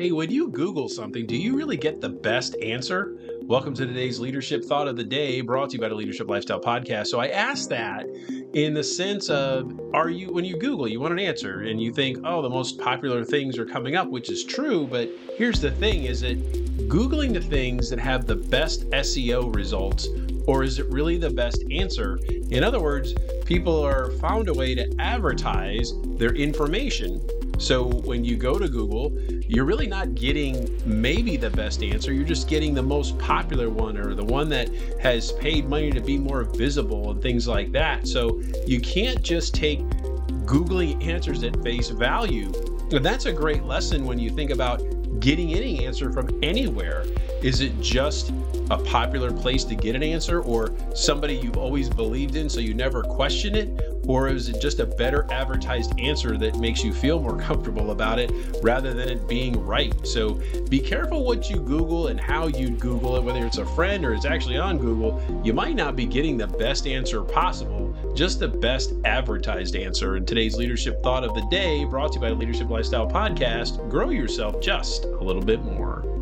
Hey, when you Google something, do you really get the best answer? Welcome to today's Leadership Thought of the Day, brought to you by the Leadership Lifestyle Podcast. So I asked that in the sense of are you, when you Google, you want an answer and you think, oh, the most popular things are coming up, which is true. But here's the thing is it Googling the things that have the best SEO results or is it really the best answer? In other words, people are found a way to advertise their information so when you go to Google, you're really not getting maybe the best answer. You're just getting the most popular one or the one that has paid money to be more visible and things like that. So you can't just take Googling answers at face value. And that's a great lesson when you think about getting any answer from anywhere. Is it just a popular place to get an answer or somebody you've always believed in so you never question it? Or is it just a better advertised answer that makes you feel more comfortable about it rather than it being right? So be careful what you Google and how you Google it, whether it's a friend or it's actually on Google. You might not be getting the best answer possible, just the best advertised answer. And today's leadership thought of the day, brought to you by Leadership Lifestyle Podcast grow yourself just a little bit more.